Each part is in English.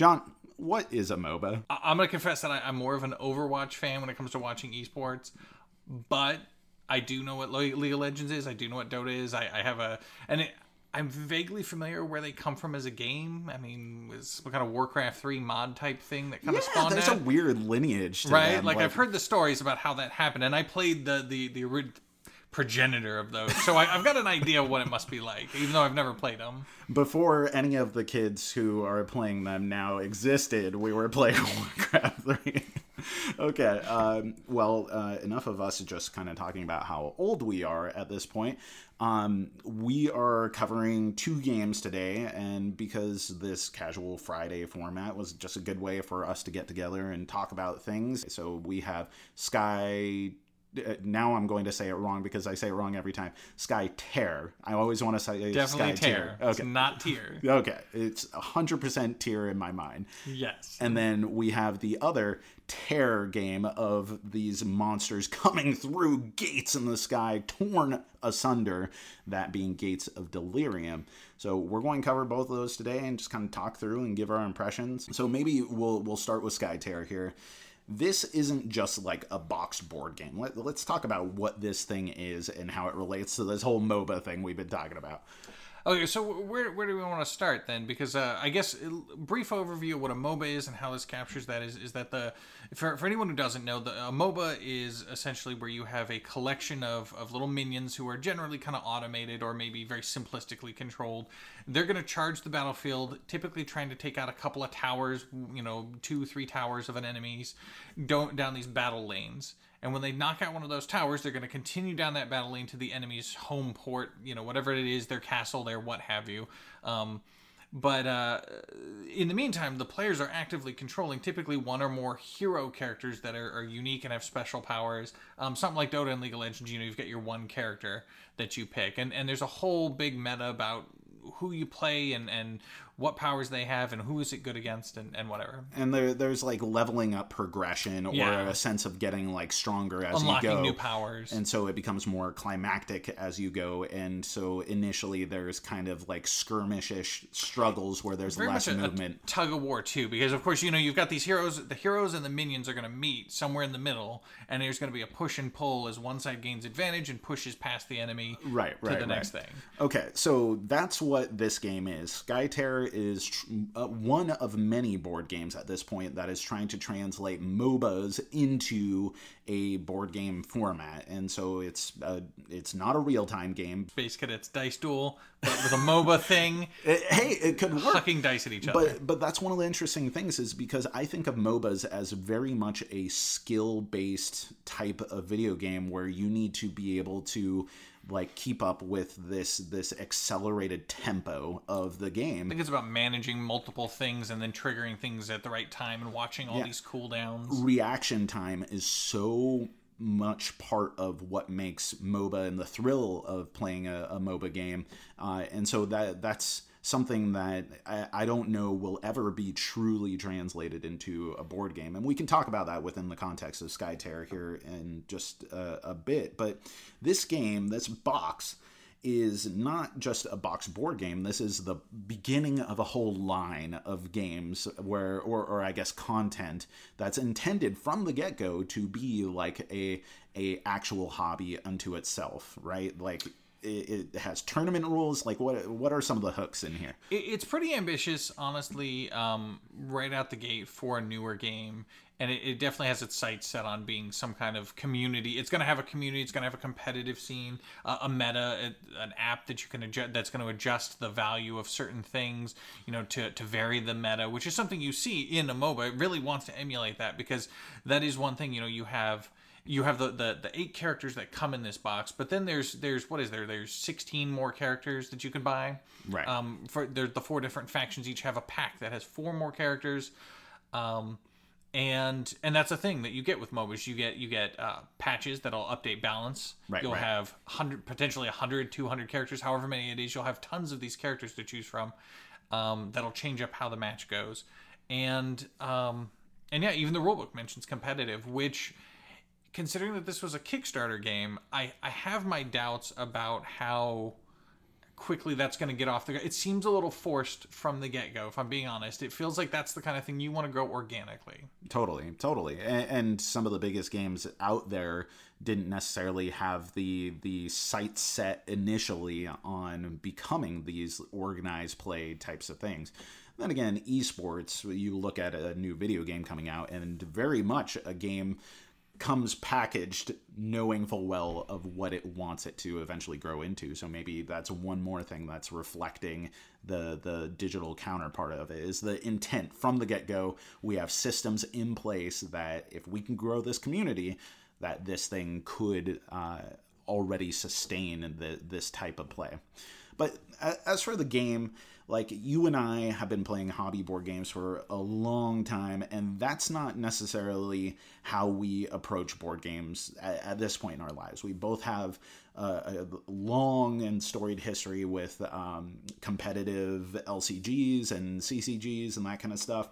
John, what is a MOBA? I- I'm gonna confess that I, I'm more of an Overwatch fan when it comes to watching esports, but I do know what Le- League of Legends is. I do know what Dota is. I, I have a and it, I'm vaguely familiar where they come from as a game. I mean, was what kind of Warcraft three mod type thing that kind of Yeah, spawned there's that, a weird lineage to right? them, Like, I've heard the stories about how that happened, and I played the the the progenitor of those, so I, I've got an idea what it must be like, even though I've never played them. before any of the kids who are playing them now existed, we were playing Warcraft 3. okay, um, well, uh, enough of us just kind of talking about how old we are at this point. Um, we are covering two games today, and because this casual Friday format was just a good way for us to get together and talk about things, so we have Sky Uh, now I'm going to say it wrong because I say it wrong every time. Sky Tear. I always want to say Definitely Sky. It's Okay. not tier. Okay. It's 100% tier in my mind. Yes. And then we have the other terror game of these monsters coming through gates in the sky, torn asunder, that being gates of delirium. So we're going to cover both of those today and just kind of talk through and give our impressions. So maybe we'll we'll start with Sky Terror here. This isn't just like a boxed board game. Let, let's talk about what this thing is and how it relates to this whole MOBA thing we've been talking about. Okay, so where, where do we want to start then? Because uh, I guess a brief overview of what a MOBA is and how this captures that is is that the for, for anyone who doesn't know, the a MOBA is essentially where you have a collection of, of little minions who are generally kind of automated or maybe very simplistically controlled. They're going to charge the battlefield, typically trying to take out a couple of towers, you know, two three towers of an enemy's, don't down these battle lanes. And when they knock out one of those towers, they're going to continue down that battle lane to the enemy's home port, you know, whatever it is, their castle, their what have you. Um, but uh, in the meantime, the players are actively controlling typically one or more hero characters that are, are unique and have special powers. Um, something like Dota and League of Legends, you know, you've got your one character that you pick. And, and there's a whole big meta about who you play and, and what powers they have and who is it good against and, and whatever. and there there's like leveling up progression or Yeah. a sense of getting like stronger as Unlocking you go unlocking new powers. and so it becomes more climactic as you go and so initially there's kind of like skirmishish struggles where there's very less a, movement a tug of war too because of course you know you've got these heroes the heroes and the minions are going to meet somewhere in the middle and there's going to be a push and pull as one side gains advantage and pushes past the enemy right to right the right. next thing okay so that's what this game is sky terror is tr- uh, one of many board games at this point that is trying to translate mobas into a board game format. And so it's uh, it's not a real-time game. Space cadets dice duel but with a moba thing. It- hey it could work. Hucking dice at each other. but but that's one of the interesting things is because I think of MOBAs as very much a skill based type of video game where you need to be able to like keep up with this this accelerated tempo of the game. I think it's about managing multiple things and then triggering things at the right time and watching all these cooldowns. Reaction time is so much part of what makes MOBA and the thrill of playing a, a MOBA game, uh, and so that that's something that I, I don't know will ever be truly translated into a board game. And we can talk about that within the context of Sky Terror here in just a, a bit. But this game, this box, is not just a box board game. This is the beginning of a whole line of games where, or, or I guess content that's intended from the get go to be like a a actual hobby unto itself, right? Like it, has tournament rules. Like what what are some of the hooks in here? It's pretty ambitious, honestly, um, right out the gate for a newer game. And it, it definitely has its sights set on being some kind of community. It's going to have a community. It's going to have a competitive scene, uh, a meta, a, an app that you can adjust. That's going to adjust the value of certain things, you know, to to vary the meta, which is something you see in a MOBA. It really wants to emulate that because that is one thing. You know, you have you have the, the the eight characters that come in this box, but then there's there's what is there? There's 16 more characters that you can buy. Right. Um, for there's the four different factions each have a pack that has four more characters. Um, and and that's a thing that you get with MOBAs. You get you get uh, patches that'll update balance. Right, You'll right. have 100 potentially 100 200 characters, however many it is. You'll have tons of these characters to choose from. Um, that'll change up how the match goes. And um, and yeah, even the rulebook mentions competitive, which considering that this was a Kickstarter game, I, I have my doubts about how quickly that's going to get off the. It seems a little forced from the get go. If I'm being honest, it feels like that's the kind of thing you want to grow organically. Totally, totally. And, and some of the biggest games out there didn't necessarily have the the sights set initially on becoming these organized play types of things. Then again, esports, you look at a new video game coming out, and very much a game comes packaged knowing full well of what it wants it to eventually grow into. So maybe that's one more thing that's reflecting the the digital counterpart of it is the intent. From the get-go we have systems in place that if we can grow this community that this thing could uh, already sustain the, this type of play. But as for the game like you and I have been playing hobby board games for a long time, and that's not necessarily how we approach board games at, at this point in our lives. We both have a, long and storied history with um, competitive LCGs and CCGs and that kind of stuff.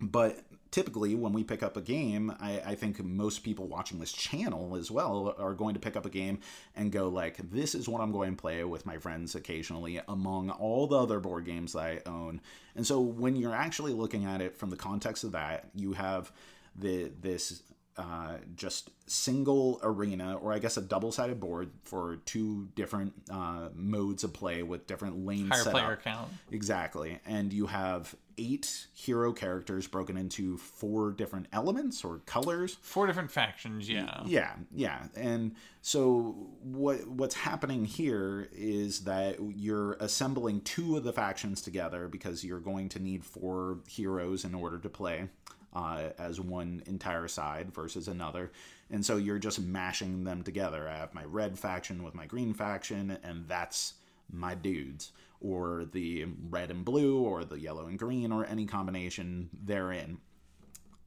But typically when we pick up a game I, I, think most people watching this channel as well are going to pick up a game and go like this is what i'm going to play with my friends occasionally among all the other board games that i own. And so when you're actually looking at it from the context of that you have the this uh, just single arena, or I guess a double sided board for two different uh, modes of play with different lanes. Higher player count. Exactly. And you have eight hero characters broken into four different elements or colors. Four different factions, yeah. Yeah, yeah. And so what what's happening here is that you're assembling two of the factions together because you're going to need four heroes in order to play uh, as one entire side versus another. And so you're just mashing them together. I have my red faction with my green faction, and that's my dudes, or the red and blue, or the yellow and green, or any combination therein.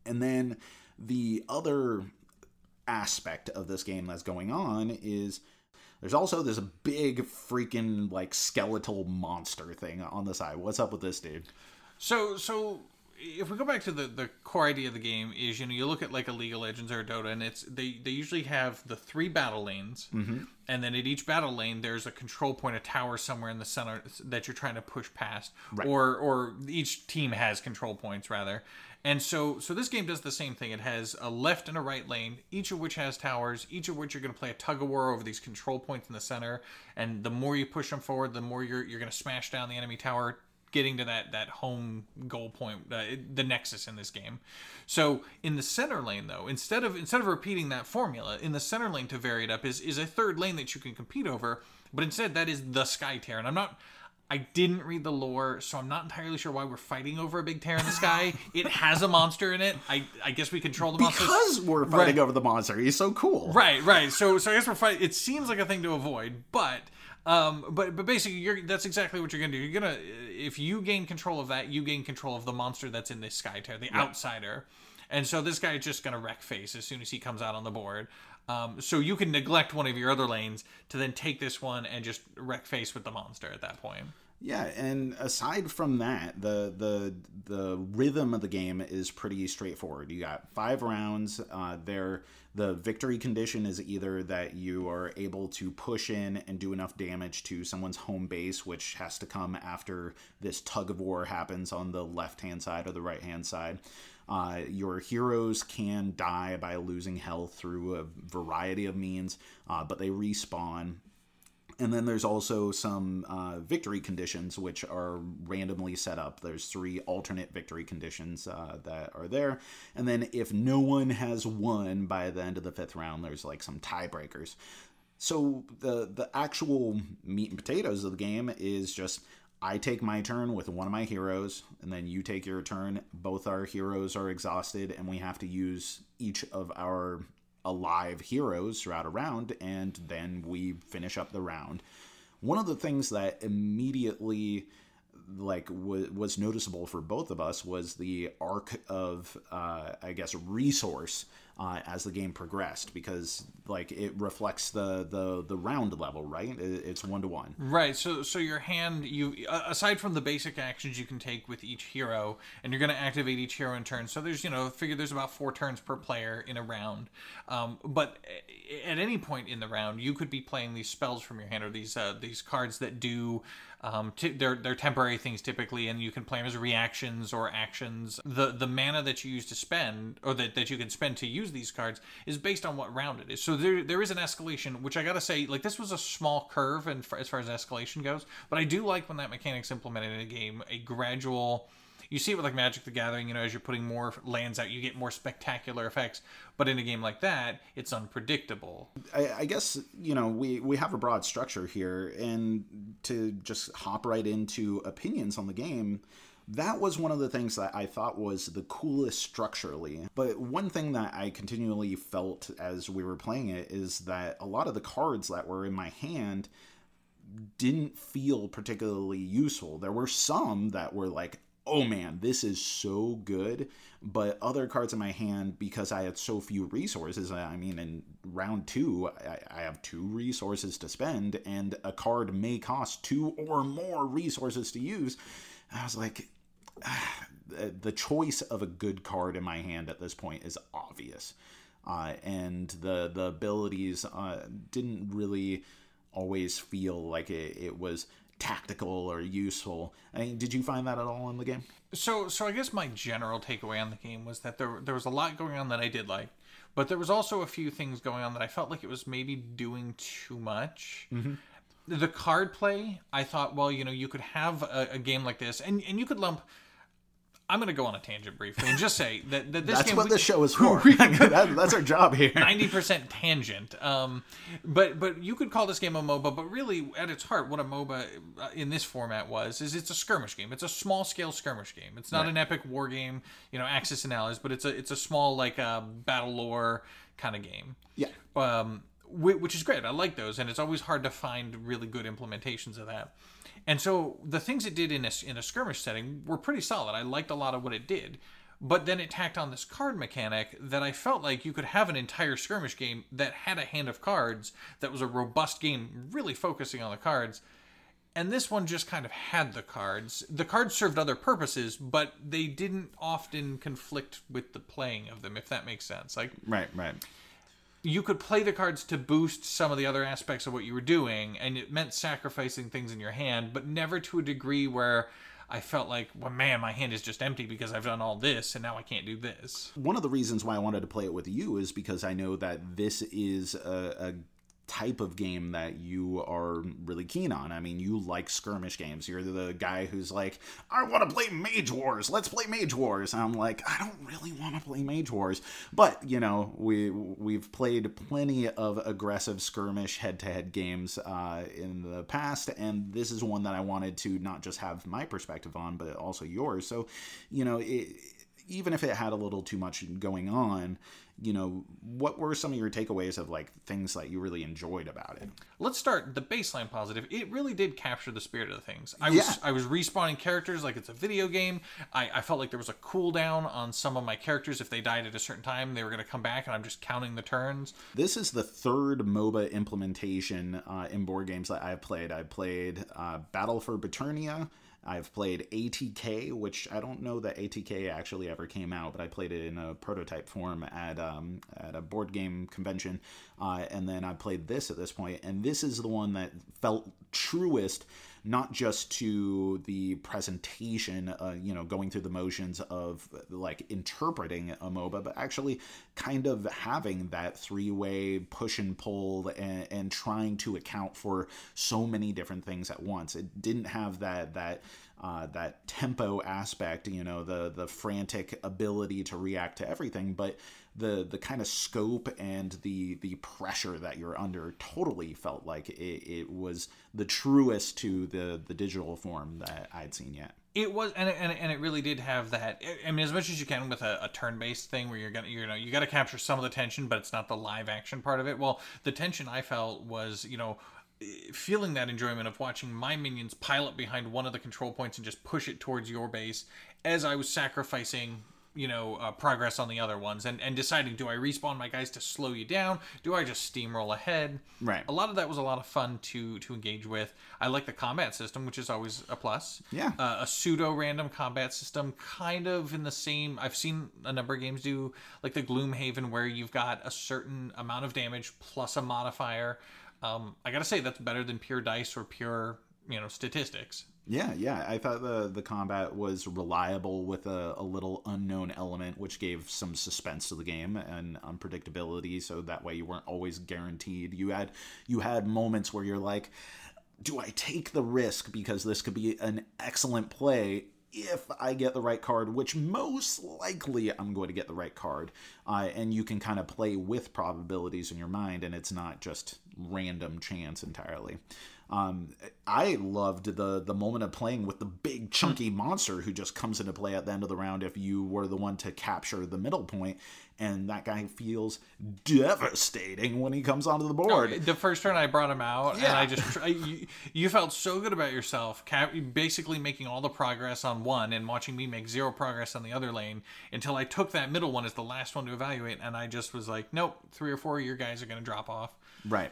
And then the other aspect of this game that's going on is there's also this big freaking like skeletal monster thing on the side. What's up with this dude? So so if we go back to the, the core idea of the game is you know you look at like a League of Legends or a Dota and it's they they usually have the three battle lanes Mm-hmm. and then at each battle lane there's a control point a tower somewhere in the center that you're trying to push past. Or or each team has control points rather. And so so this game does the same thing. It has a left and a right lane each of which has towers each of which you're going to play a tug of war over these control points in the center and the more you push them forward the more you're you're going to smash down the enemy tower getting to that that home goal point, uh, the nexus in this game. So in the center lane, though, instead of instead of repeating that formula, in the center lane to vary it up is is a third lane that you can compete over, but instead that is the sky tear, and I'm not. I didn't read the lore, so I'm not entirely sure why we're fighting over a big tear in the sky. it has a monster in it. I, I guess we control the monster Because we're fighting over the monster. He's so cool. Right, right. So, so I guess we're fighting. It seems like a thing to avoid, but, um, but, but basically, you're that's exactly what you're gonna do. You're gonna, if you gain control of that, you gain control of the monster that's in this sky tear, the outsider. And so this guy is just gonna wreck face as soon as he comes out on the board. Um, so you can neglect one of your other lanes to then take this one and just wreck face with the monster at that point. Yeah, and aside from that, the the the rhythm of the game is pretty straightforward. You got five rounds. Uh, there, the victory condition is either that you are able to push in and do enough damage to someone's home base, which has to come after this tug of war happens on the left hand side or the right hand side. Uh, your heroes can die by losing health through a variety of means, uh, but they respawn. And then there's also some uh, victory conditions which are randomly set up. There's three alternate victory conditions uh, that are there. And then if no one has won by the end of the fifth round, there's like some tiebreakers. So the the actual meat and potatoes of the game is just I take my turn with one of my heroes, and then you take your turn. Both our heroes are exhausted, and we have to use each of our alive heroes throughout a round, and then we finish up the round. One of the things that immediately like w- was noticeable for both of us was the arc of uh, I guess resource uh, as the game progressed because like it reflects the the the round level right? It's one to one right so so your hand you aside from the basic actions you can take with each hero and you're going to activate each hero in turn so there's you know figure there's about four turns per player in a round. Um, but at any point in the round you could be playing these spells from your hand or these uh, these cards that do um, t- they're they're temporary things typically, and you can play them as reactions or actions. The the mana that you use to spend, or that, that you can spend to use these cards, is based on what round it is. So there there is an escalation, which I gotta say, like this was a small curve, and as far as escalation goes, but I do like when that mechanic's implemented in a game, a gradual you see it with like Magic the Gathering, you know, as you're putting more lands out, you get more spectacular effects. But in a game like that, it's unpredictable. I, I guess, you know, we, we have a broad structure here, and to just hop right into opinions on the game, that was one of the things that I thought was the coolest structurally. But one thing that I continually felt as we were playing it is that a lot of the cards that were in my hand didn't feel particularly useful. There were some that were like, oh man, this is so good. But other cards in my hand, because I had so few resources, I mean, in round two, I, I have two resources to spend, and a card may cost two or more resources to use. I was like, the choice of a good card in my hand at this point is obvious. Uh, and the the abilities uh, didn't really always feel like it, it was tactical or useful. I mean, did you find that at all in the game? So, so I guess my general takeaway on the game was that there there was a lot going on that I did like, but there was also a few things going on that I felt like it was maybe doing too much. Mm-hmm. The card play, I thought, well, you know, you could have a, a game like this, and and you could lump I'm going to go on a tangent briefly and just say that, that this game that's game, what we, this show is for. that, that's our job here. Ninety percent tangent. Um, but but you could call this game a MOBA, but really at its heart, what a MOBA uh, in this format was is it's a skirmish game. It's a small scale skirmish game. It's not right. an epic war game, you know, Axis and Allies, but it's a it's a small like uh, BattleLore kind of game. Yeah. Um, which is great. I like those, and it's always hard to find really good implementations of that. And so the things it did in a, in a skirmish setting were pretty solid. I liked a lot of what it did. But then it tacked on this card mechanic that I felt like you could have an entire skirmish game that had a hand of cards that was a robust game, really focusing on the cards. And this one just kind of had the cards. The cards served other purposes, but they didn't often conflict with the playing of them, if that makes sense. Like Right, right you could play the cards to boost some of the other aspects of what you were doing, and it meant sacrificing things in your hand, but never to a degree where I felt like, well, man, my hand is just empty because I've done all this and now I can't do this. One of the reasons why I wanted to play it with you is because I know that this is a, a type of game that you are really keen on. I mean, you like skirmish games. You're the guy who's like, I want to play Mage Wars. Let's play Mage Wars. And I'm like, I don't really want to play Mage Wars. But, you know, we we've played plenty of aggressive skirmish head-to-head games uh, in the past, and this is one that I wanted to not just have my perspective on, but also yours. So, you know, it, even if it had a little too much going on, you know, what were some of your takeaways of like things that you really enjoyed about it? Let's start the baseline positive. It really did capture the spirit of the things. I was I was respawning characters like it's a video game. I, I felt like there was a cooldown on some of my characters. If they died at a certain time, they were going to come back, and I'm just counting the turns. This is the third MOBA implementation uh, in board games that I've played. I played uh, Battle for Biternia. I've played ATK, which I don't know that ATK actually ever came out, but I played it in a prototype form at um, at a board game convention, uh, and then I played this at this point, and this is the one that felt truest not just to the presentation, uh, you know, going through the motions of like interpreting a MOBA, but actually kind of having that three way push and pull and, and trying to account for so many different things at once. It didn't have that, that, uh, that tempo aspect, you know, the the frantic ability to react to everything, but the the kind of scope and the the pressure that you're under totally felt like it, it was the truest to the the digital form that I'd seen yet. It was, and it, and it, really did have that. I mean, as much as you can with a, a turn-based thing, where you're gonna, you know, you got to capture some of the tension, but it's not the live action part of it. Well, the tension I felt was, you know, feeling that enjoyment of watching my minions pile up behind one of the control points and just push it towards your base as I was sacrificing you know uh, progress on the other ones and and deciding do I respawn my guys to slow you down? Do I just steamroll ahead? Right. a lot of that was a lot of fun to to engage with. I like the combat system which is always a plus. Yeah. uh, a pseudo random combat system kind of in the same I've seen a number of games do like the Gloomhaven where you've got a certain amount of damage plus a modifier. Um, I gotta say that's better than pure dice or pure you know statistics Yeah, yeah. I thought the the combat was reliable with a, a little unknown element, which gave some suspense to the game and unpredictability. So that way you weren't always guaranteed. You had you had moments where you're like, do I take the risk because this could be an excellent play if I get the right card, which most likely I'm going to get the right card. Uh, and you can kind of play with probabilities in your mind, and it's not just random chance entirely. Um, I loved the the moment of playing with the big chunky monster who just comes into play at the end of the round if you were the one to capture the middle point, and that guy feels devastating when he comes onto the board. The first turn I brought him out, and I just I, you, you felt so good about yourself, basically making all the progress on one and watching me make zero progress on the other lane until I took that middle one as the last one to evaluate, and I just was like, nope, three or four of your guys are going to drop off. Right.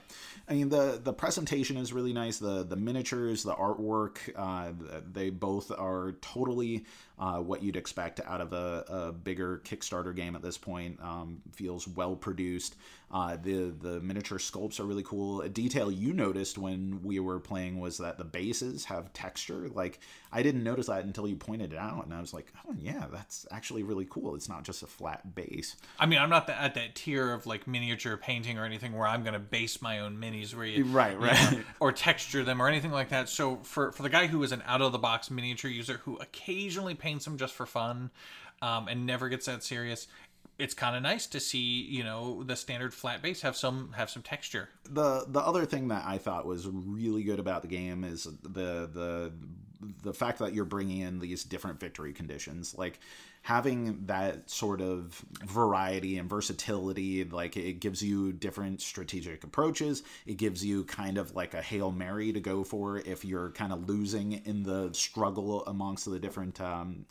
I mean the the presentation is really nice. The the miniatures, the artwork, uh, they both are totally uh, what you'd expect out of a, a bigger Kickstarter game at this point. Um, feels well produced. Uh, the the miniature sculpts are really cool. A detail you noticed when we were playing was that the bases have texture. Like I didn't notice that until you pointed it out, and I was like, oh yeah, that's actually really cool. It's not just a flat base. I mean, I'm not the, at that tier of like miniature painting or anything where I'm going to base my own minis where you Right, you right. know, or texture them or anything like that. So for for the guy who is an out of the box miniature user who occasionally paints them just for fun um, and never gets that serious, it's kind of nice to see you know the standard flat base have some have some texture. the the other thing that I thought was really good about the game is the the the fact that you're bringing in these different victory conditions like having that sort of variety and versatility like it gives you different strategic approaches. It gives you kind of like a hail mary to go for if you're kind of losing in the struggle amongst the different um,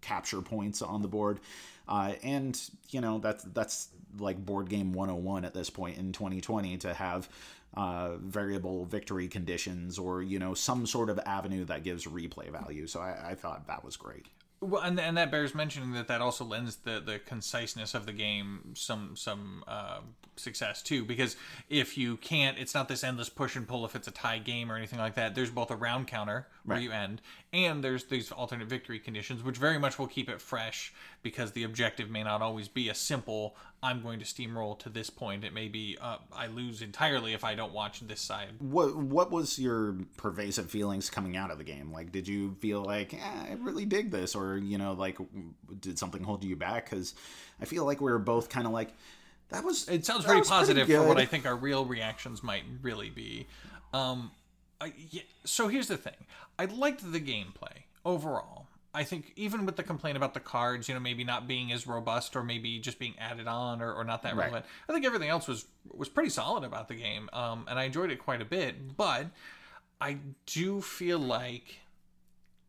capture points on the board. Uh, and you know that's that's like board game 101 at this point in 2020 to have uh, variable victory conditions or you know some sort of avenue that gives replay value. So i, I thought that was great Well, and and that bears mentioning that that also lends the the conciseness of the game some some uh, success too. Because if you can't, it's not this endless push and pull. If it's a tie game or anything like that, there's both a round counter where Right. you end, and there's these alternate victory conditions, which very much will keep it fresh. Because the objective may not always be a simple "I'm going to steamroll to this point." It may be uh, I lose entirely if I don't watch this side. what what was your pervasive feelings coming out of the game like did you feel like eh, i really dig this or you know like did something hold you back because i feel like we were both kind of like that was It sounds very pretty positive for what. I think our real reactions might really be. Um, I, yeah, so here's the thing: I liked the gameplay overall. I think even with the complaint about the cards, you know, maybe not being as robust or maybe just being added on or, or not that Right. relevant. I think everything else was was pretty solid about the game, um, and I enjoyed it quite a bit. But I do feel like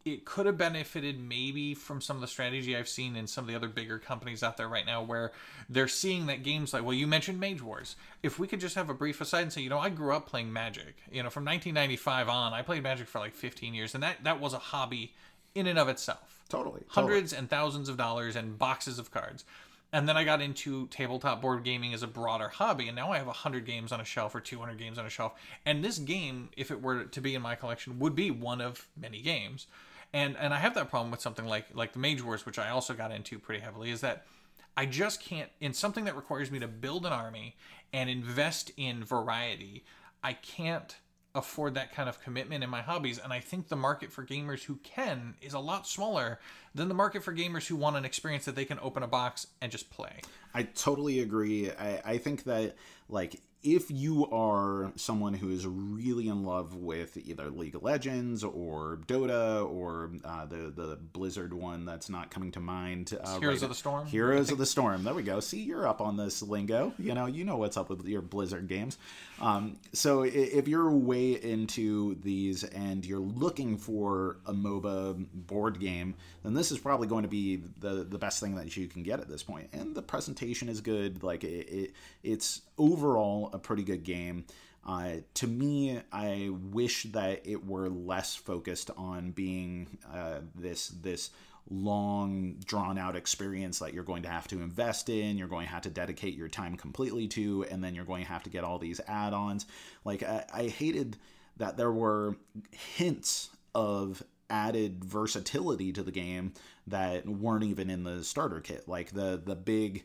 it could have benefited maybe from some of the strategy I've seen in some of the other bigger companies out there right now where they're seeing that games like, well, you mentioned Mage Wars. If we could just have a brief aside and say, you know, I grew up playing Magic. You know, from 1995 on, I played Magic for like 15 years, and that, that was a hobby in and of itself. totally totally. Hundreds and thousands of dollars and boxes of cards. And then I got into tabletop board gaming as a broader hobby, and now I have 100 games on a shelf or 200 games on a shelf. And this game, if it were to be in my collection, would be one of many games. And and I have that problem with something like like the Mage Wars, which I also got into pretty heavily, is that I just can't in something that requires me to build an army and invest in variety. I can't afford that kind of commitment in my hobbies and I think the market for gamers who can is a lot smaller than the market for gamers who want an experience that they can open a box and just play. I totally agree. I, I think that like if you are someone who is really in love with either League of Legends or Dota or uh, the the Blizzard one that's not coming to mind, uh, Heroes right of the Storm. Heroes of the Storm. There we go. See, you're up on this lingo. You know, you know what's up with your Blizzard games. Um, so if you're way into these and you're looking for a MOBA board game, then this is probably going to be the the best thing that you can get at this point. And the presentation is good. Like it, it it's overall a pretty good game. Uh, to me, I wish that it were less focused on being uh, this this long drawn out experience that you're going to have to invest in you're going to have to dedicate your time completely to and then you're going to have to get all these add-ons like i, I hated that there were hints of added versatility to the game that weren't even in the starter kit like the the big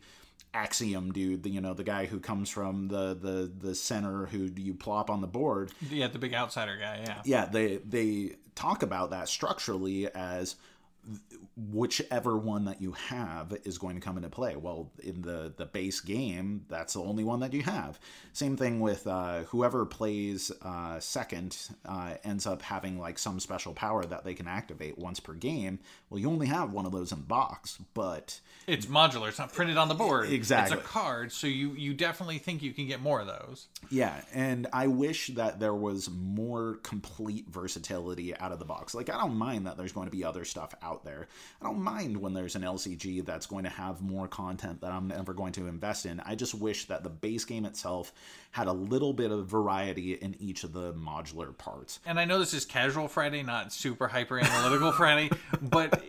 axiom dude the, you know the guy who comes from the the the center who do you plop on the board Yeah, the big outsider guy. Yeah. yeah they they talk about that structurally as whichever one that you have is going to come into play well in the the base game that's the only one that you have same thing with uh, whoever plays uh, second uh, ends up having like some special power that they can activate once per game well you only have one of those in the box but It's modular. It's not printed on the board. Exactly. It's a card, so you you definitely think you can get more of those. Yeah, and I wish that there was more complete versatility out of the box. Like, I don't mind that there's going to be other stuff out there. I don't mind when there's an LCG that's going to have more content that I'm never going to invest in. I just wish that the base game itself had a little bit of variety in each of the modular parts. And I know this is casual Friday, not super hyper analytical Friday, but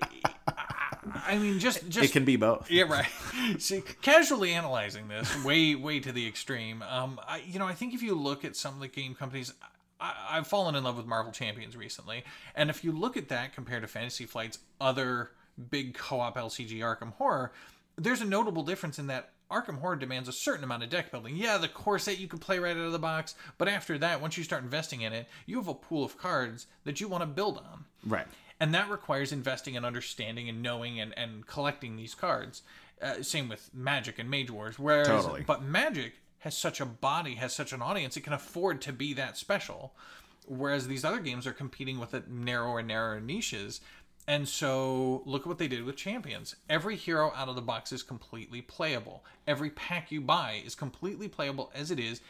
I mean, just just It can be both. Yeah, right. See, casually analyzing this way, way to the extreme. Um, I, you know, I think if you look at some of the game companies, I, I've fallen in love with Marvel Champions recently, and if you look at that compared to Fantasy Flight's other big co-op LCG Arkham Horror, there's a notable difference in that Arkham Horror demands a certain amount of deck building. Yeah, the core set you can play right out of the box, but after that, once you start investing in it, you have a pool of cards that you want to build on. Right. And that requires investing and understanding and knowing and, and collecting these cards. Uh, same with Magic and Mage Wars. Whereas, Totally. but Magic has such a body, has such an audience, it can afford to be that special. Whereas these other games are competing with it narrower and narrower niches. And so look at what they did with Champions. Every hero out of the box is completely playable. Every pack you buy is completely playable as it is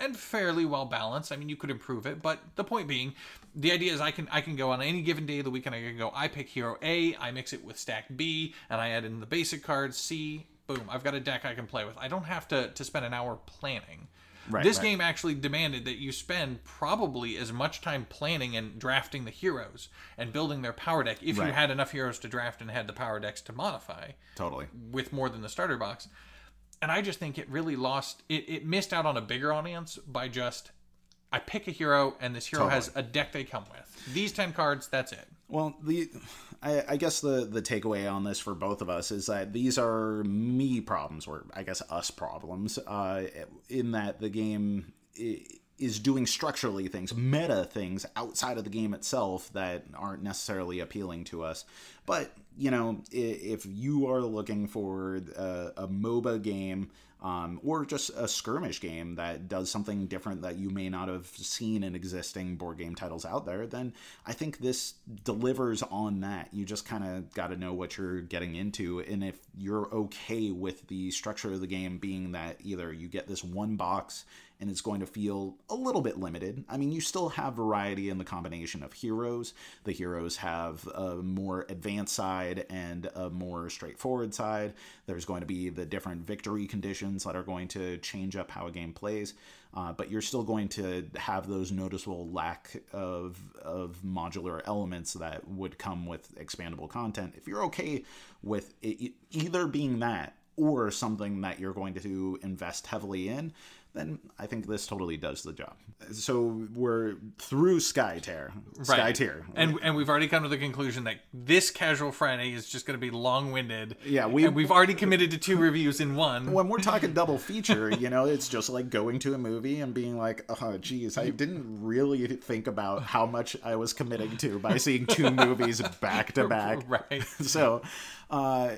and fairly well balanced. I mean, you could improve it, but the point being, the idea is I can I can go on any given day of the week and I can go. I pick hero A, I mix it with stack B, and I add in the basic cards C. Boom! I've got a deck I can play with. I don't have to to spend an hour planning. Right, this right. game actually demanded that you spend probably as much time planning and drafting the heroes and building their power deck if you had enough heroes to draft and had the power decks to modify Totally. with more than the starter box. And I just think it really lost it, it missed out on a bigger audience by just I pick a hero and this hero has a deck they come with. These ten cards, that's it. Well, the I, I guess the the takeaway on this for both of us is that these are me problems, or I guess us problems, uh, in that the game is doing structurally things, meta things outside of the game itself that aren't necessarily appealing to us. But you know, if you are looking for a, a MOBA game um, or just a skirmish game that does something different that you may not have seen in existing board game titles out there, then I think this delivers on that. You just kind of got to know what you're getting into. And if you're okay with the structure of the game being that either you get this one box and it's going to feel a little bit limited. I mean, you still have variety in the combination of heroes. The heroes have a more advanced side and a more straightforward side. There's going to be the different victory conditions that are going to change up how a game plays. Uh, but you're still going to have those noticeable lack of of modular elements that would come with expandable content. If you're okay with it either being that or something that you're going to invest heavily in, then I think this totally does the job. So we're through Sky Tier. Sky Tier. And and we've already come to the conclusion that this casual Friday is just going to be long winded. Yeah, we- and we've already committed to two reviews in one. when we're talking double feature, you know, it's just like going to a movie and being like, oh, geez, I didn't really think about how much I was committing to by seeing two movies back to back. Right. So, uh,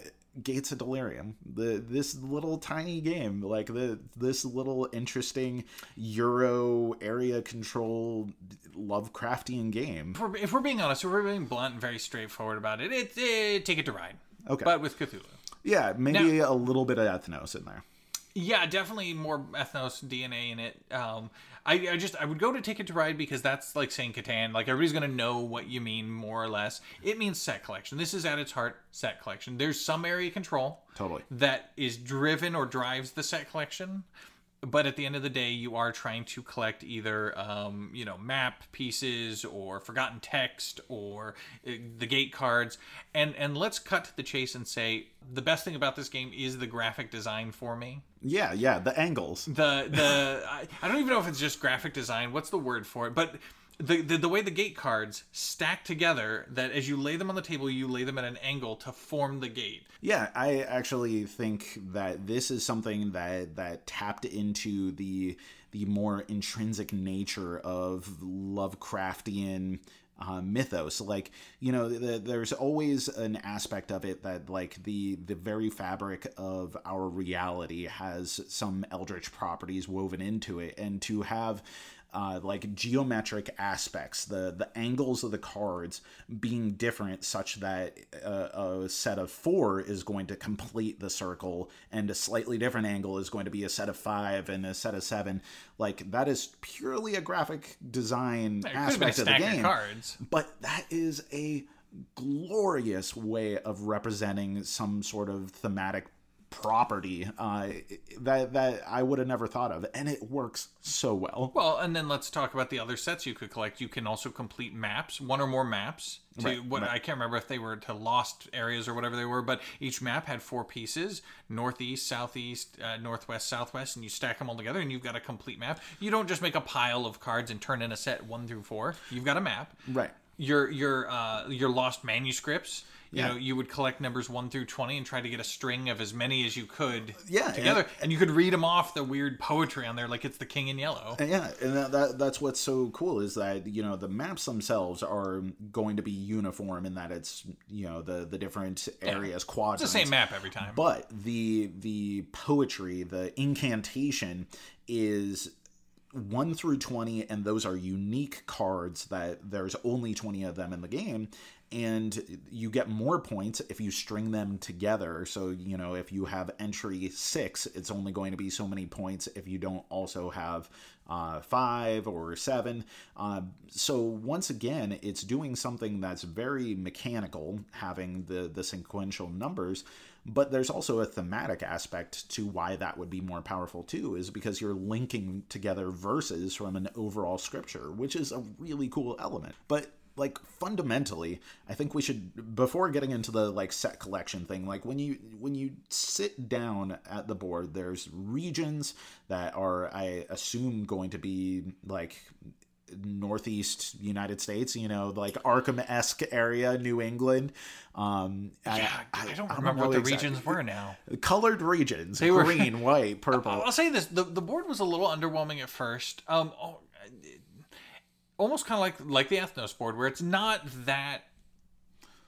Gates of Delirium. The this little tiny game, like the this little interesting Euro area control Lovecraftian game. If we're, if we're being honest, if we're being blunt and very straightforward about it, it, Ticket to Ride. Okay. But with Cthulhu. Yeah, maybe a little bit of Ethnos in there. Yeah, definitely more ethnos DNA in it. Um, I, I just I would go to Ticket to Ride because that's like saying Catan. Like everybody's gonna know what you mean more or less. It means set collection. This is at its heart set collection. There's some area control Totally. that is driven or drives the set collection. But at the end of the day, you are trying to collect either, um, you know, map pieces or forgotten text or uh, the gate cards. And and let's cut to the chase and say the best thing about this game is the graphic design for me Yeah, yeah, the angles. the the I, I don't even know if it's just graphic design what's the word for it but the, the the way the gate cards stack together that as you lay them on the table you lay them at an angle to form the gate Yeah, I actually think that this is something that that tapped into the the more intrinsic nature of Lovecraftian uh, mythos. Like you know, the, there's always an aspect of it that like the the very fabric of our reality has some eldritch properties woven into it, and to have uh, like geometric aspects, the the angles of the cards being different, such that a, a set of four is going to complete the circle, and a slightly different angle is going to be a set of five and a set of seven. Like that is purely a graphic design it could have been a aspect of the game, cards but that is a glorious way of representing some sort of thematic property uh, that that I would have never thought of, and it works so well. well and then let's talk about the other sets you could collect you can also complete maps one or more maps to Right, what right. i can't remember if they were to lost areas or whatever they were but each map had four pieces northeast southeast uh, northwest southwest and you stack them all together and you've got a complete map you don't just make a pile of cards and turn in a set one through four you've got a map Right. Your your uh your lost manuscripts you Yeah. know you would collect numbers 1 through 20 and try to get a string of as many as you could Yeah, together and, you could read them off the weird poetry on there like it's the king in yellow And yeah, and that, that that's what's so cool is that you know the maps themselves are going to be uniform in that it's you know the the different areas quadrants. it's the same map every time But the the poetry, the incantation is 1 through 20 and those are unique cards that there's only 20 of them in the game. And you get more points if you string them together. So you know if you have entry 6 it's only going to be so many points if you don't also have uh, 5 or 7 uh, so once again it's doing something that's very mechanical having the the sequential numbers but there's also a thematic aspect to why that would be more powerful too is because you're linking together verses from an overall scripture which is a really cool element. But like fundamentally i think we should before getting into the like set collection thing like when you when you sit down at the board there's regions that are i assume going to be like northeast United States, you know, like Arkham esque area, New England. Um, yeah, I, don't remember what the regions were now. Colored regions: They were- green, white, purple. I'll say this: the the board was a little underwhelming at first. Um, oh, almost kind of like like the Ethnos board, where it's not that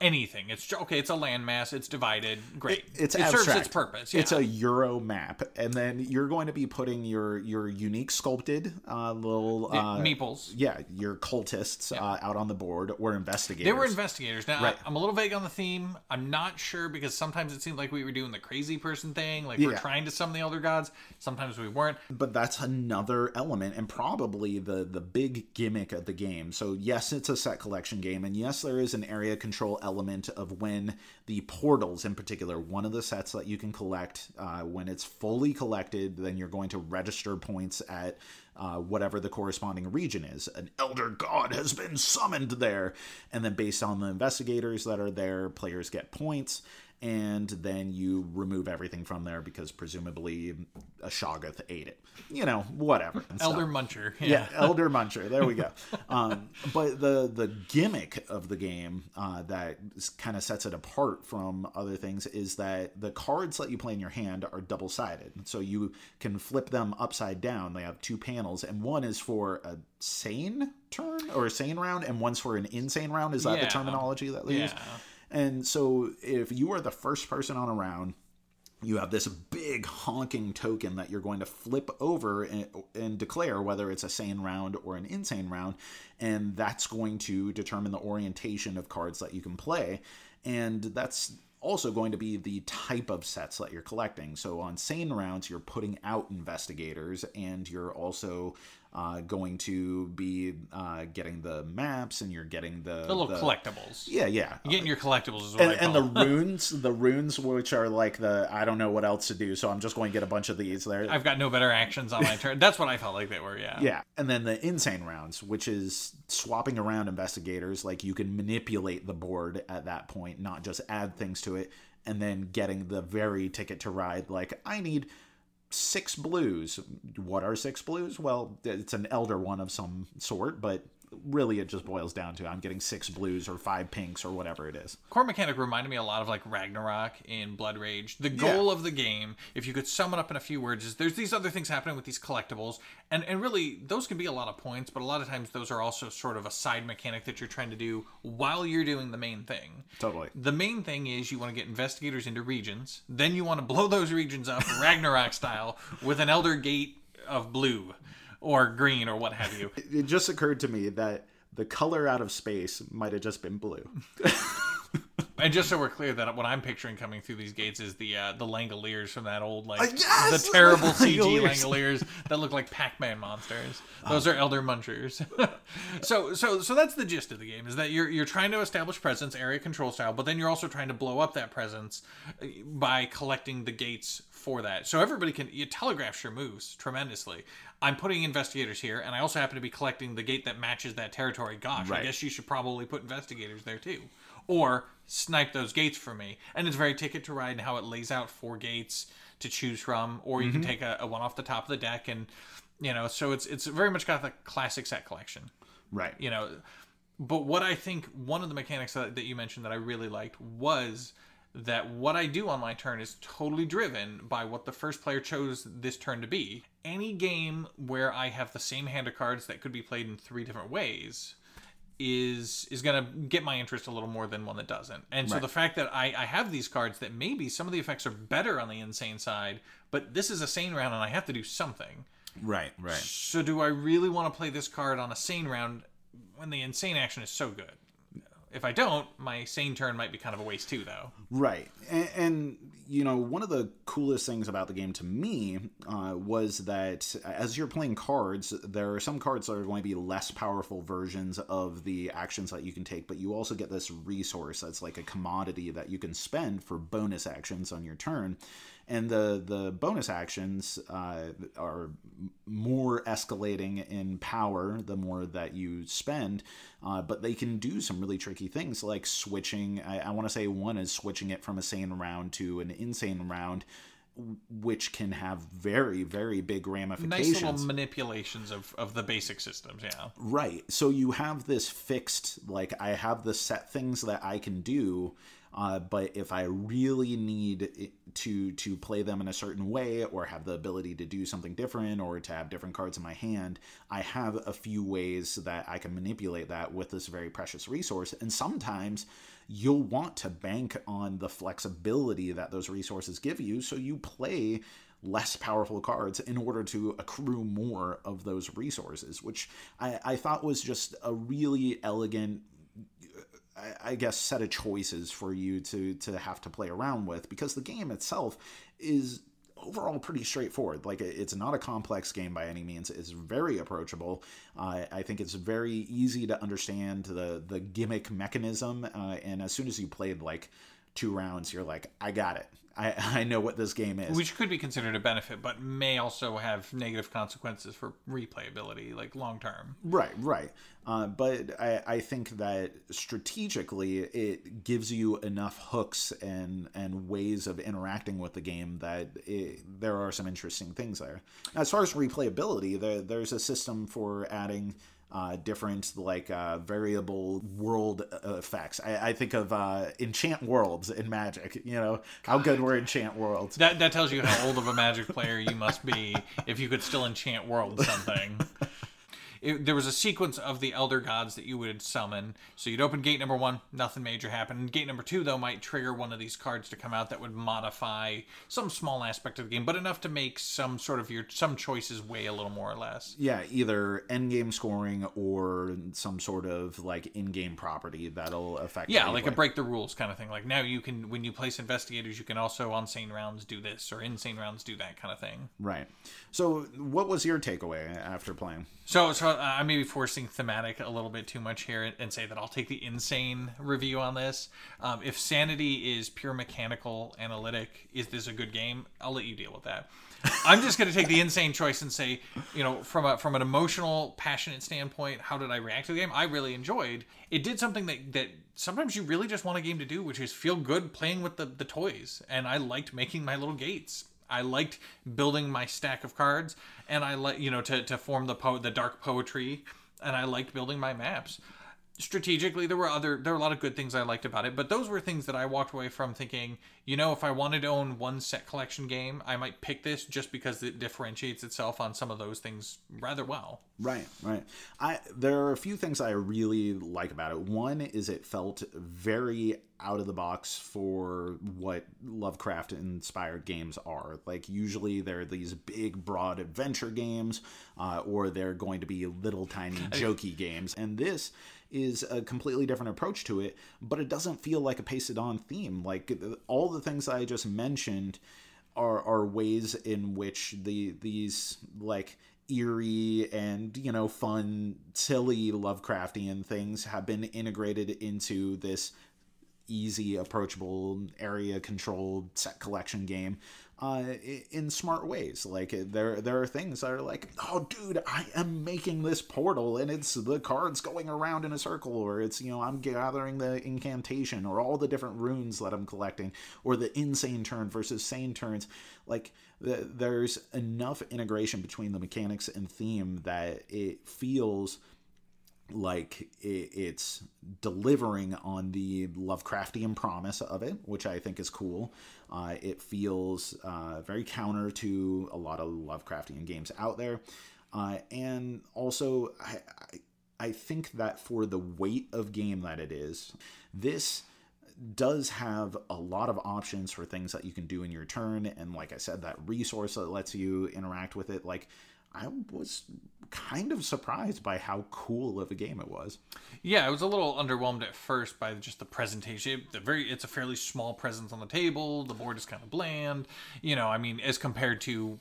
anything. It's okay. It's a landmass. It's divided. Great. it's it abstract. serves its purpose. Yeah. It's a Euro map, and then you're going to be putting your your unique sculpted uh, little uh, meeples. Yeah, your cultists uh, out on the board or investigators. They were investigators. Now Right. I, am a little vague on the theme. I'm not sure because sometimes it seemed like we were doing the crazy person thing, like we're trying to summon the elder gods. Sometimes we weren't. but that's another element and probably the the big gimmick of the game so yes it's a set collection game and yes there is an area control element of when the portals in particular one of the sets that you can collect uh, when it's fully collected then you're going to register points at uh, whatever the corresponding region is. An elder god has been summoned there. And then, based on the investigators that are there, players get points. And then you remove everything from there because presumably a Shoggoth ate it. You know, whatever. Elder Muncher. Yeah, Elder Muncher. There we go. Um, but the the gimmick of the game uh, that kind of sets it apart from other things is that the cards that you play in your hand are double sided, so you can flip them upside down. They have two panels, and one is for a sane turn or a sane round, and one's for an insane round. Is that Yeah. the terminology that they use? And so if you are the first person on a round, you have this big honking token that you're going to flip over and, and, declare whether it's a sane round or an insane round, and that's going to determine the orientation of cards that you can play. And that's also going to be the type of sets that you're collecting. So on sane rounds, you're putting out investigators, and you're also uh, going to be uh, getting the maps and you're getting the, the little the, collectibles. Yeah, yeah. You're getting your collectibles as well. And, and the runes, the runes, which are like the I don't know what else to do, so I'm just going to get a bunch of these there. I've got no better actions on my turn. That's what I felt like they were. Yeah. Yeah, and then the insane rounds, which is swapping around investigators. Like you can manipulate the board at that point, not just add things to it, and then getting the very ticket to ride. Like I need six blues. What are six blues? Well, it's an elder one of some sort, but really it just boils down to I'm getting six blues or five pinks or whatever it is. Core mechanic reminded me a lot of like Ragnarok in Blood Rage. The goal yeah. of the game, if you could sum it up in a few words, is there's these other things happening with these collectibles, and and really those can be a lot of points, but a lot of times those are also sort of a side mechanic that you're trying to do while you're doing the main thing. Totally. The main thing is you want to get investigators into regions, then you want to blow those regions up Ragnarok style with an Elder Gate of blue or green or what have you. It just occurred to me that the color out of space might have just been blue. and just so we're clear, that what I'm picturing coming through these gates is the uh, the Langoliers from that old like uh, yes! the terrible CG Langoliers that look like Pac-Man monsters. Those are Elder Munchers. so so so that's the gist of the game: is that you're you're trying to establish presence, area control style, but then you're also trying to blow up that presence uh, by collecting the gates for that. So everybody can you telegraph your moves tremendously. I'm putting investigators here, and I also happen to be collecting the gate that matches that territory. Gosh, right. I guess you should probably put investigators there too. Or snipe those gates for me. And it's very ticket to ride and how it lays out four gates to choose from, or you mm-hmm. can take a, a, one off the top of the deck and you know, so it's it's very much got the classic set collection. Right. You know, but what I think one of the mechanics that, that you mentioned that I really liked was that what I do on my turn is totally driven by what the first player chose this turn to be. Any game where I have the same hand of cards that could be played in three different ways is is going to get my interest a little more than one that doesn't. And so right. the fact that I, I have these cards that maybe some of the effects are better on the insane side, but this is a sane round and I have to do something. Right, right. So do I really want to play this card on a sane round when the insane action is so good? If I don't, my sane turn might be kind of a waste too, though. Right, and, and you know, one of the coolest things about the game to me uh, was that as you're playing cards, there are some cards that are going to be less powerful versions of the actions that you can take, but you also get this resource that's like a commodity that you can spend for bonus actions on your turn and the the bonus actions uh, are more escalating in power the more that you spend uh, but they can do some really tricky things like switching. I, I want to say one is switching it from a sane round to an insane round which can have very very big ramifications nice little manipulations of, of the basic systems yeah. Right. So you have this fixed like i have the set things that i can do uh, but if I really need to to play them in a certain way, or have the ability to do something different, or to have different cards in my hand, I have a few ways that I can manipulate that with this very precious resource. And sometimes you'll want to bank on the flexibility that those resources give you, so you play less powerful cards in order to accrue more of those resources, which I, I thought was just a really elegant I guess set of choices for you to to have to play around with because the game itself is overall pretty straightforward. Like it's not a complex game by any means. It's very approachable. Uh, I think it's very easy to understand the the gimmick mechanism. Uh, and as soon as you played like two rounds, you're like, I got it. I, I know what this game is. Which could be considered a benefit, but may also have negative consequences for replayability, like long term. Right, right. Uh, but I, I think that strategically, it gives you enough hooks and, and ways of interacting with the game that it, there are some interesting things there. As far as replayability, there, there's a system for adding uh, different like uh, variable world uh, effects. I, I think of uh, enchant worlds in Magic. You know how good were enchant worlds. That that tells you how old of a Magic player you must be if you could still enchant world something. it, there was a sequence of the elder gods that you would summon. So you'd open gate number one, nothing major happened. Gate number two, though, might trigger one of these cards to come out that would modify some small aspect of the game, but enough to make some sort of your some choices weigh a little more or less. Yeah, either end game scoring or some sort of like in game property that'll affect. Yeah, like a break the rules kind of thing. Like now you can when you place investigators, you can also on sane rounds do this or insane rounds do that kind of thing. Right. So, what was your takeaway after playing? So, so uh, I may be forcing thematic a little bit too much here and say that I'll take the insane review on this. Um, if sanity is pure mechanical analytic, is this a good game? I'll let you deal with that. I'm just going to take the insane choice and say, you know, from a from an emotional, passionate standpoint, how did I react to the game? I really enjoyed. It did something that that sometimes you really just want a game to do, which is feel good playing with the the toys. And I liked making my little gates. I liked building my stack of cards, and I like you know to to form the po- the dark poetry, and I liked building my maps strategically there were other there were a lot of good things i liked about it but those were things that i walked away from thinking you know if i wanted to own one set collection game i might pick this just because it differentiates itself on some of those things rather well. Right right. I there are a few things i really like about it. One is it felt very out of the box for what lovecraft inspired games are. Like usually they're these big broad adventure games uh, or they're going to be little tiny jokey games. And this is a completely different approach to it, but it doesn't feel like a pasted on theme. Like all the things I just mentioned are are ways in which the these like eerie and you know fun silly lovecraftian things have been integrated into this easy approachable area controlled set collection game uh, in smart ways. Like there, there are things that are like, oh, dude, I am making this portal, and it's the cards going around in a circle, or it's you know I'm gathering the incantation, or all the different runes that I'm collecting, or the insane turn versus sane turns. Like the, there's enough integration between the mechanics and theme that it feels like it's delivering on the Lovecraftian promise of it, which I think is cool. Uh, it feels uh, very counter to a lot of Lovecraftian games out there. Uh, and also, I, I, I think that for the weight of game that it is, this does have a lot of options for things that you can do in your turn. And like I said, that resource that lets you interact with it, like I was kind of surprised by how cool of a game it was. Yeah, I was a little underwhelmed at first by just the presentation. The very it's a fairly small presence on the table. The board is kind of bland. You know, I mean, as compared to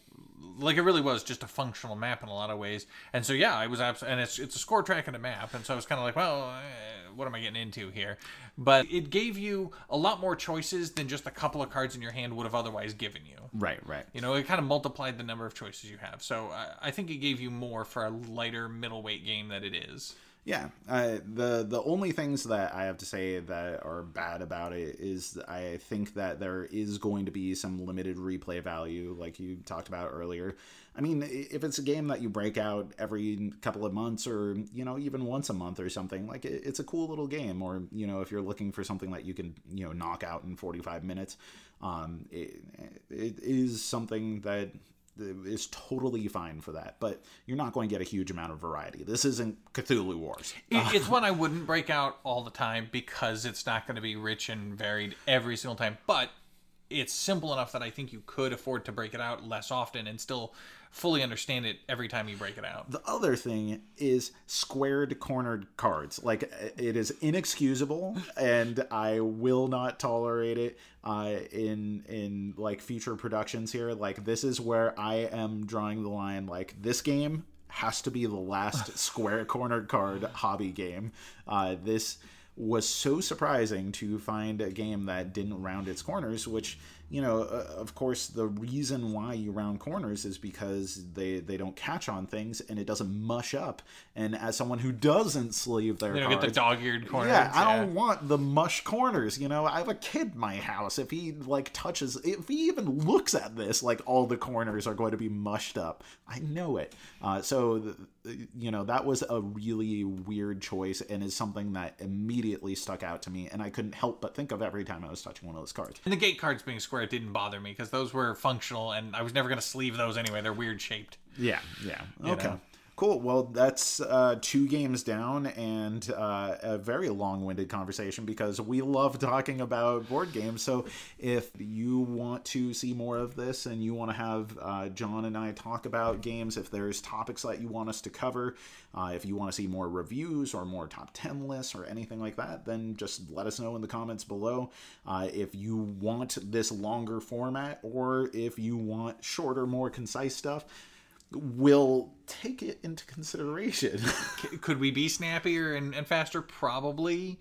like it really was just a functional map in a lot of ways. And so yeah, I was abs- and it's it's a score track and a map, and so I was kind of like, well, eh, what am I getting into here? But it gave you a lot more choices than just a couple of cards in your hand would have otherwise given you. Right, right. You know, it kind of multiplied the number of choices you have. So I, I think it gave you more for a lighter middleweight game that it is. Yeah, uh, the the only things that I have to say that are bad about it is I think that there is going to be some limited replay value, like you talked about earlier. I mean, if it's a game that you break out every couple of months, or you know, even once a month or something, like it's a cool little game. Or you know, if you're looking for something that you can you know knock out in 45 minutes, um, it, it is something that is totally fine for that, but you're not going to get a huge amount of variety. This isn't Cthulhu Wars. It, uh, it's one I wouldn't break out all the time because it's not going to be rich and varied every single time. But it's simple enough that I think you could afford to break it out less often and still fully understand it every time you break it out. The other thing is squared cornered cards. Like it is inexcusable and I will not tolerate it uh, in in like future productions here. Like this is where I am drawing the line like this game has to be the last square cornered card hobby game. Uh, this was so surprising to find a game that didn't round its corners, which you know, uh, of course, the reason why you round corners is because they they don't catch on things and it doesn't mush up. And as someone who doesn't sleeve their, don't cards, get the dog-eared corners. Yeah, I don't want the mush corners. You know, I have a kid in my house. If he like touches, if he even looks at this, like all the corners are going to be mushed up. I know it. Uh, so, you know, that was a really weird choice and is something that immediately stuck out to me, and I couldn't help but think of every time I was touching one of those cards. And the gate cards being square didn't bother me because those were functional and I was never going to sleeve those anyway. They're weird shaped. Yeah, yeah. Okay. Cool. Well, that's uh, two games down and uh, a very long winded conversation because we love talking about board games. So, if you want to see more of this and you want to have uh, John and I talk about games, if there's topics that you want us to cover, uh, if you want to see more reviews or more top 10 lists or anything like that, then just let us know in the comments below. Uh, if you want this longer format or if you want shorter, more concise stuff, we'll take it into consideration. Could we be snappier and, and faster? Probably.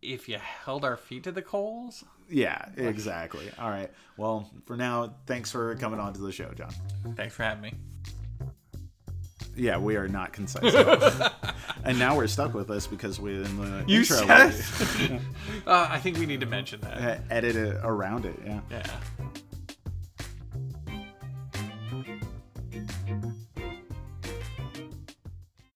If you held our feet to the coals? yeah, exactly. All right. Well, for now, thanks for coming on to the show, John. Thanks for having me. Yeah, we are not concise and now we're stuck with this because we in the You intro said- Uh, I think we need to mention that. edit it around it. Yeah. Yeah.